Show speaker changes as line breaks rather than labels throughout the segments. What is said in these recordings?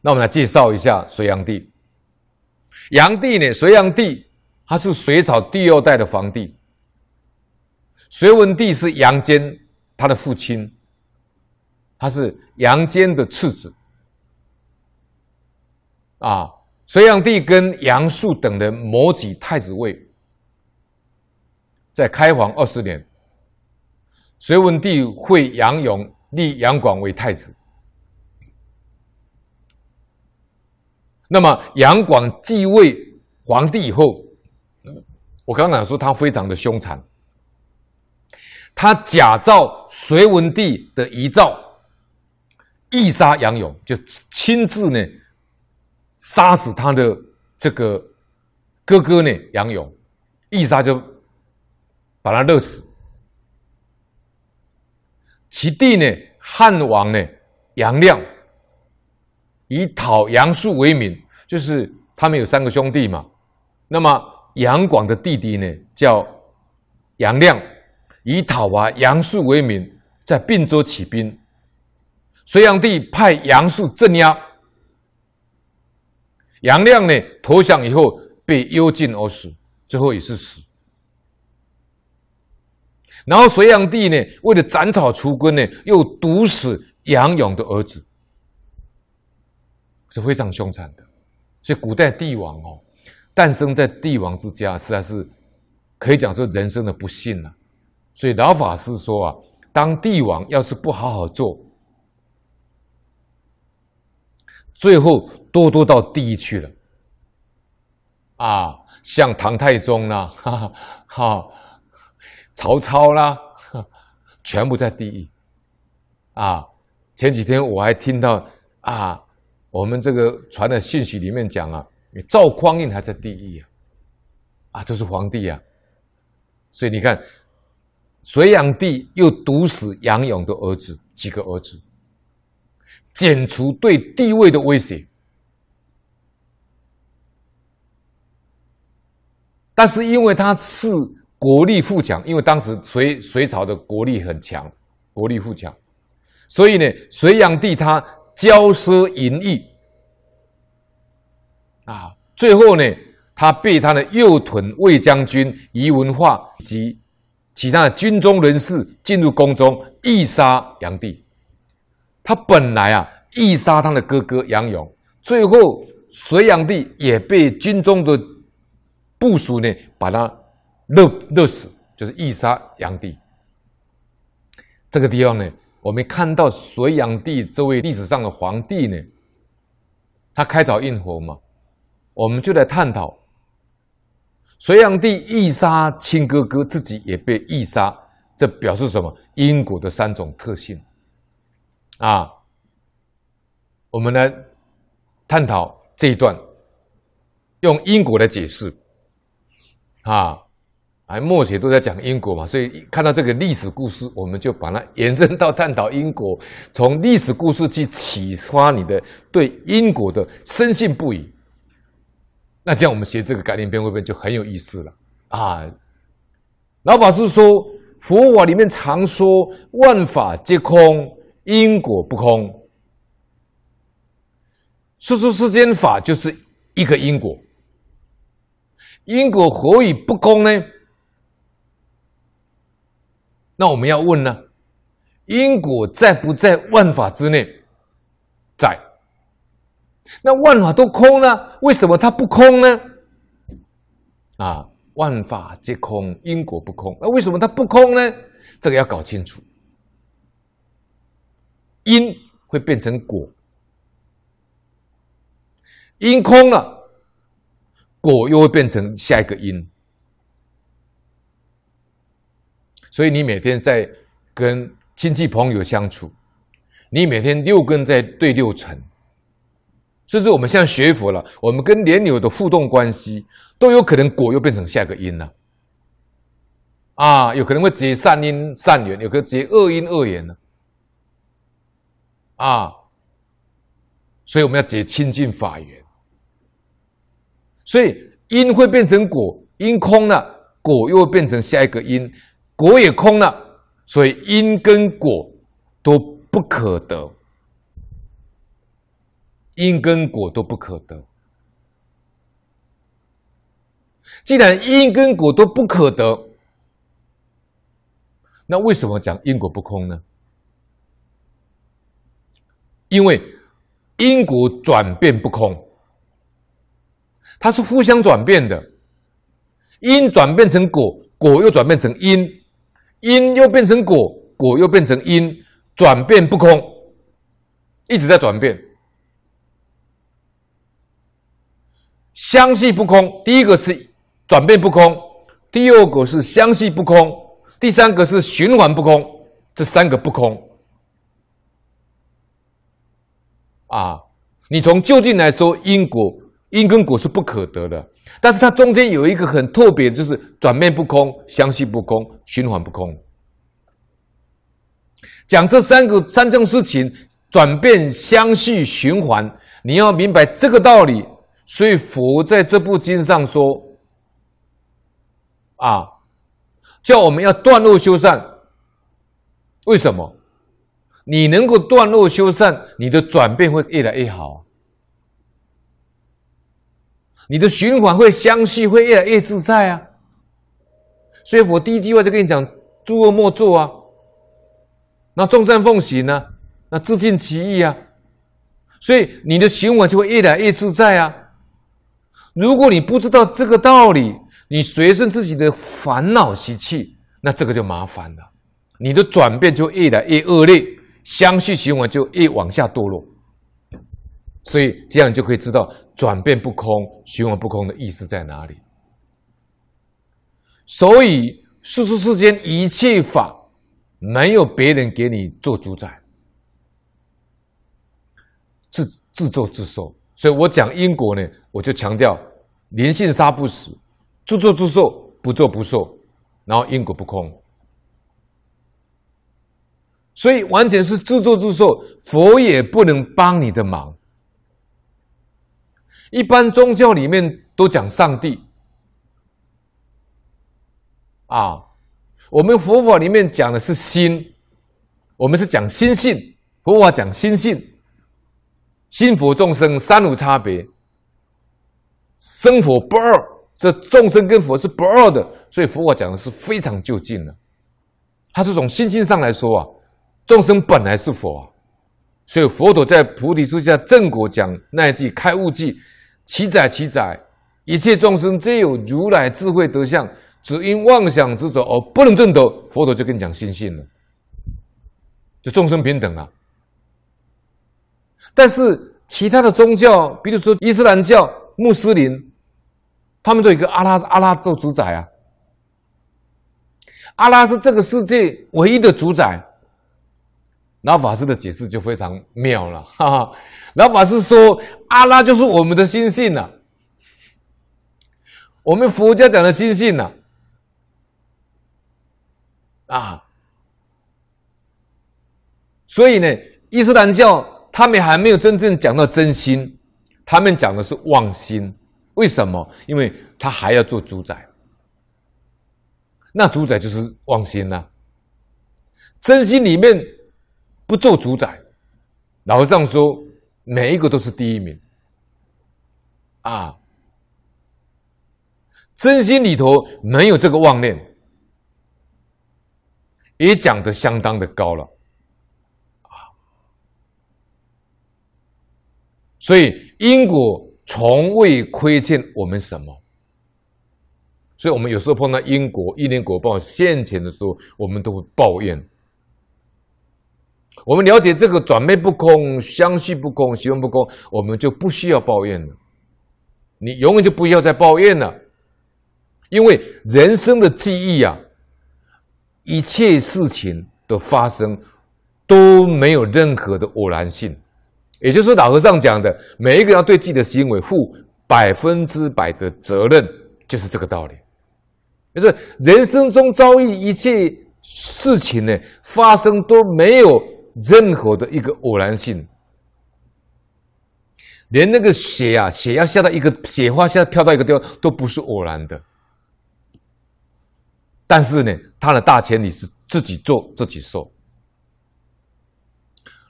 那我们来介绍一下隋炀帝。炀帝呢，隋炀帝他是隋朝第二代的皇帝。隋文帝是杨坚他的父亲，他是杨坚的次子。啊，隋炀帝跟杨素等人谋取太子位，在开皇二十年，隋文帝废杨勇，立杨广为太子。那么杨广继位皇帝以后，我刚刚说他非常的凶残，他假造隋文帝的遗诏，縊杀杨勇，就亲自呢杀死他的这个哥哥呢杨勇，一杀就把他勒死。其弟呢汉王呢杨亮。以讨杨素为名，就是他们有三个兄弟嘛。那么杨广的弟弟呢，叫杨亮，以讨伐杨素为名，在并州起兵。隋炀帝派杨素镇压，杨亮呢投降以后被幽禁而死，最后也是死。然后隋炀帝呢，为了斩草除根呢，又毒死杨勇的儿子。是非常凶残的，所以古代帝王哦，诞生在帝王之家，实在是可以讲说人生的不幸了。所以老法师说啊，当帝王要是不好好做，最后多多到地狱去了。啊，像唐太宗啦，哈哈，哈，曹操啦，全部在地狱。啊，前几天我还听到啊。我们这个传的信息里面讲啊，赵匡胤还在第一啊，啊，都是皇帝啊，所以你看，隋炀帝又毒死杨勇的儿子几个儿子，剪除对帝位的威胁，但是因为他是国力富强，因为当时隋隋朝的国力很强，国力富强，所以呢，隋炀帝他。骄奢淫逸啊！最后呢，他被他的右屯卫将军于文化及其他的军中人士进入宫中，縊杀炀帝。他本来啊，縊杀他的哥哥杨勇，最后隋炀帝也被军中的部属呢，把他勒勒死，就是縊杀炀帝。这个地方呢。我们看到隋炀帝这位历史上的皇帝呢，他开凿运火嘛，我们就来探讨隋炀帝縊杀亲哥哥，自己也被縊杀，这表示什么？因果的三种特性啊！我们来探讨这一段，用因果来解释啊。哎，默写都在讲因果嘛，所以看到这个历史故事，我们就把它延伸到探讨因果，从历史故事去启发你的对因果的深信不疑。那这样我们学这个概念篇会不会就很有意思了啊？老法师说，佛法里面常说万法皆空，因果不空。说出世间法就是一个因果，因果何以不空呢？那我们要问呢？因果在不在万法之内？在。那万法都空了，为什么它不空呢？啊，万法皆空，因果不空。那为什么它不空呢？这个要搞清楚。因会变成果，因空了，果又会变成下一个因。所以你每天在跟亲戚朋友相处，你每天六根在对六尘，甚至我们现在学佛了，我们跟莲友的互动关系都有可能果又变成下一个因了，啊，有可能会结善因善缘，有可能结恶因恶缘呢，啊，所以我们要结清净法缘，所以因会变成果，因空了，果又会变成下一个因。果也空了，所以因跟果都不可得。因跟果都不可得。既然因跟果都不可得，那为什么讲因果不空呢？因为因果转变不空，它是互相转变的。因转变成果，果又转变成因，因又变成果，果又变成因，转变不空，一直在转变。相续不空，第一个是转变不空，第二个是相续不空，第三个是循环不空，这三个不空。啊，你从究竟来说，因果因跟果是不可得的，但是它中间有一个很特别，就是转变不空、相续不空、循环不空。讲这三个三件事情，转变、相续、循环，你要明白这个道理。所以佛在这部经上说，啊，叫我们要断恶修善。为什么？你能够断恶修善，你的转变会越来越好，你的循环会相续，会越来越自在啊。所以我第一句话就跟你讲：诸恶莫作啊，那众善奉行呢、那自尽其意啊。所以你的循环就会越来越自在啊。如果你不知道这个道理，你随顺自己的烦恼习气，那这个就麻烦了，你的转变就越来越恶劣。相续循环就越往下堕落，所以这样就可以知道转变不空、循环不空的意思在哪里。所以世出世间一切法，没有别人给你做主宰，自自作自受。所以我讲因果呢，我就强调灵性杀不死，自作自受，不作不受，然后因果不空。所以完全是自作自受，佛也不能帮你的忙。一般宗教里面都讲上帝，啊，我们佛法里面讲的是心，我们是讲心性，佛法讲心性，心佛众生三无差别，生佛不二，这众生跟佛是不二的，所以佛法讲的是非常就近的，它是从心性上来说啊。众生本来是佛，所以佛陀在菩提树下正果讲那一句开悟偈：“其载其载，一切众生皆有如来智慧德相，只因妄想执着而不能证得。”佛陀就跟你讲心性了，就众生平等了。但是其他的宗教，比如说伊斯兰教、穆斯林，他们都有一个阿拉，阿拉做主宰啊。阿拉是这个世界唯一的主宰。老法师的解释就非常妙了，哈哈！老法师说，阿拉就是我们的心性呐，我们佛家讲的心性呐，啊，所以呢，伊斯兰教他们还没有真正讲到真心，他们讲的是妄心。为什么？因为他还要做主宰，那主宰就是妄心呐，真心里面。不做主宰，老和尚说，每一个都是第一名，啊，真心里头没有这个妄念，也讲得相当的高了，啊，所以因果从未亏欠我们什么，所以我们有时候碰到因果因缘果报现前的时候，我们都会抱怨。我们了解这个转变不空、相续不空、循环不空，我们就不需要抱怨了。你永远就不要再抱怨了，因为人生的记忆啊，一切事情的发生都没有任何的偶然性。也就是老和尚讲的，每一个人要对自己的行为负百分之百的责任，就是这个道理。就是人生中遭遇一切事情呢，发生都没有。任何的一个偶然性，连那个血啊，血要下到一个雪花下飘到一个地方，都不是偶然的。但是呢，它的大前提是自己做自己受。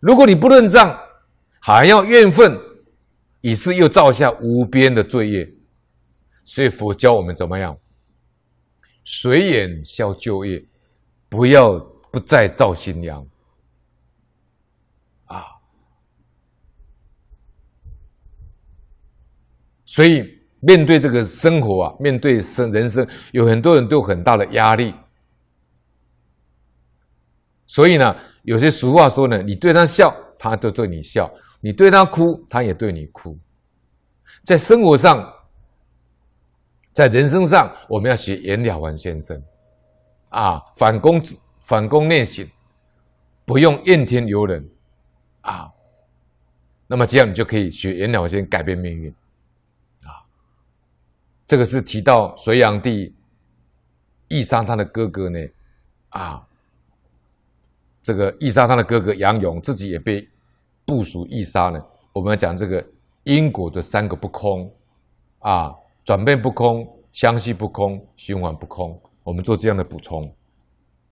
如果你不认账，还要怨愤，以是又造下无边的罪业。所以佛教我们怎么样？随缘消旧业，不要不再造新殃所以面对这个生活啊，面对生人生，有很多人都有很大的压力。所以呢，有些俗话说呢，你对他笑，他都对你笑；你对他哭，他也对你哭。在生活上。在人生上，我们要学颜了凡先生，啊，反躬反躬内省，不用怨天尤人，啊，那么这样你就可以学颜了凡先生改变命运，这个是提到隋炀帝义杀他的哥哥呢，啊，这个义杀他的哥哥杨勇，自己也被部署义杀呢。我们要讲这个因果的三个不空，啊。转变不空，相续不空，循环不空。我们做这样的补充。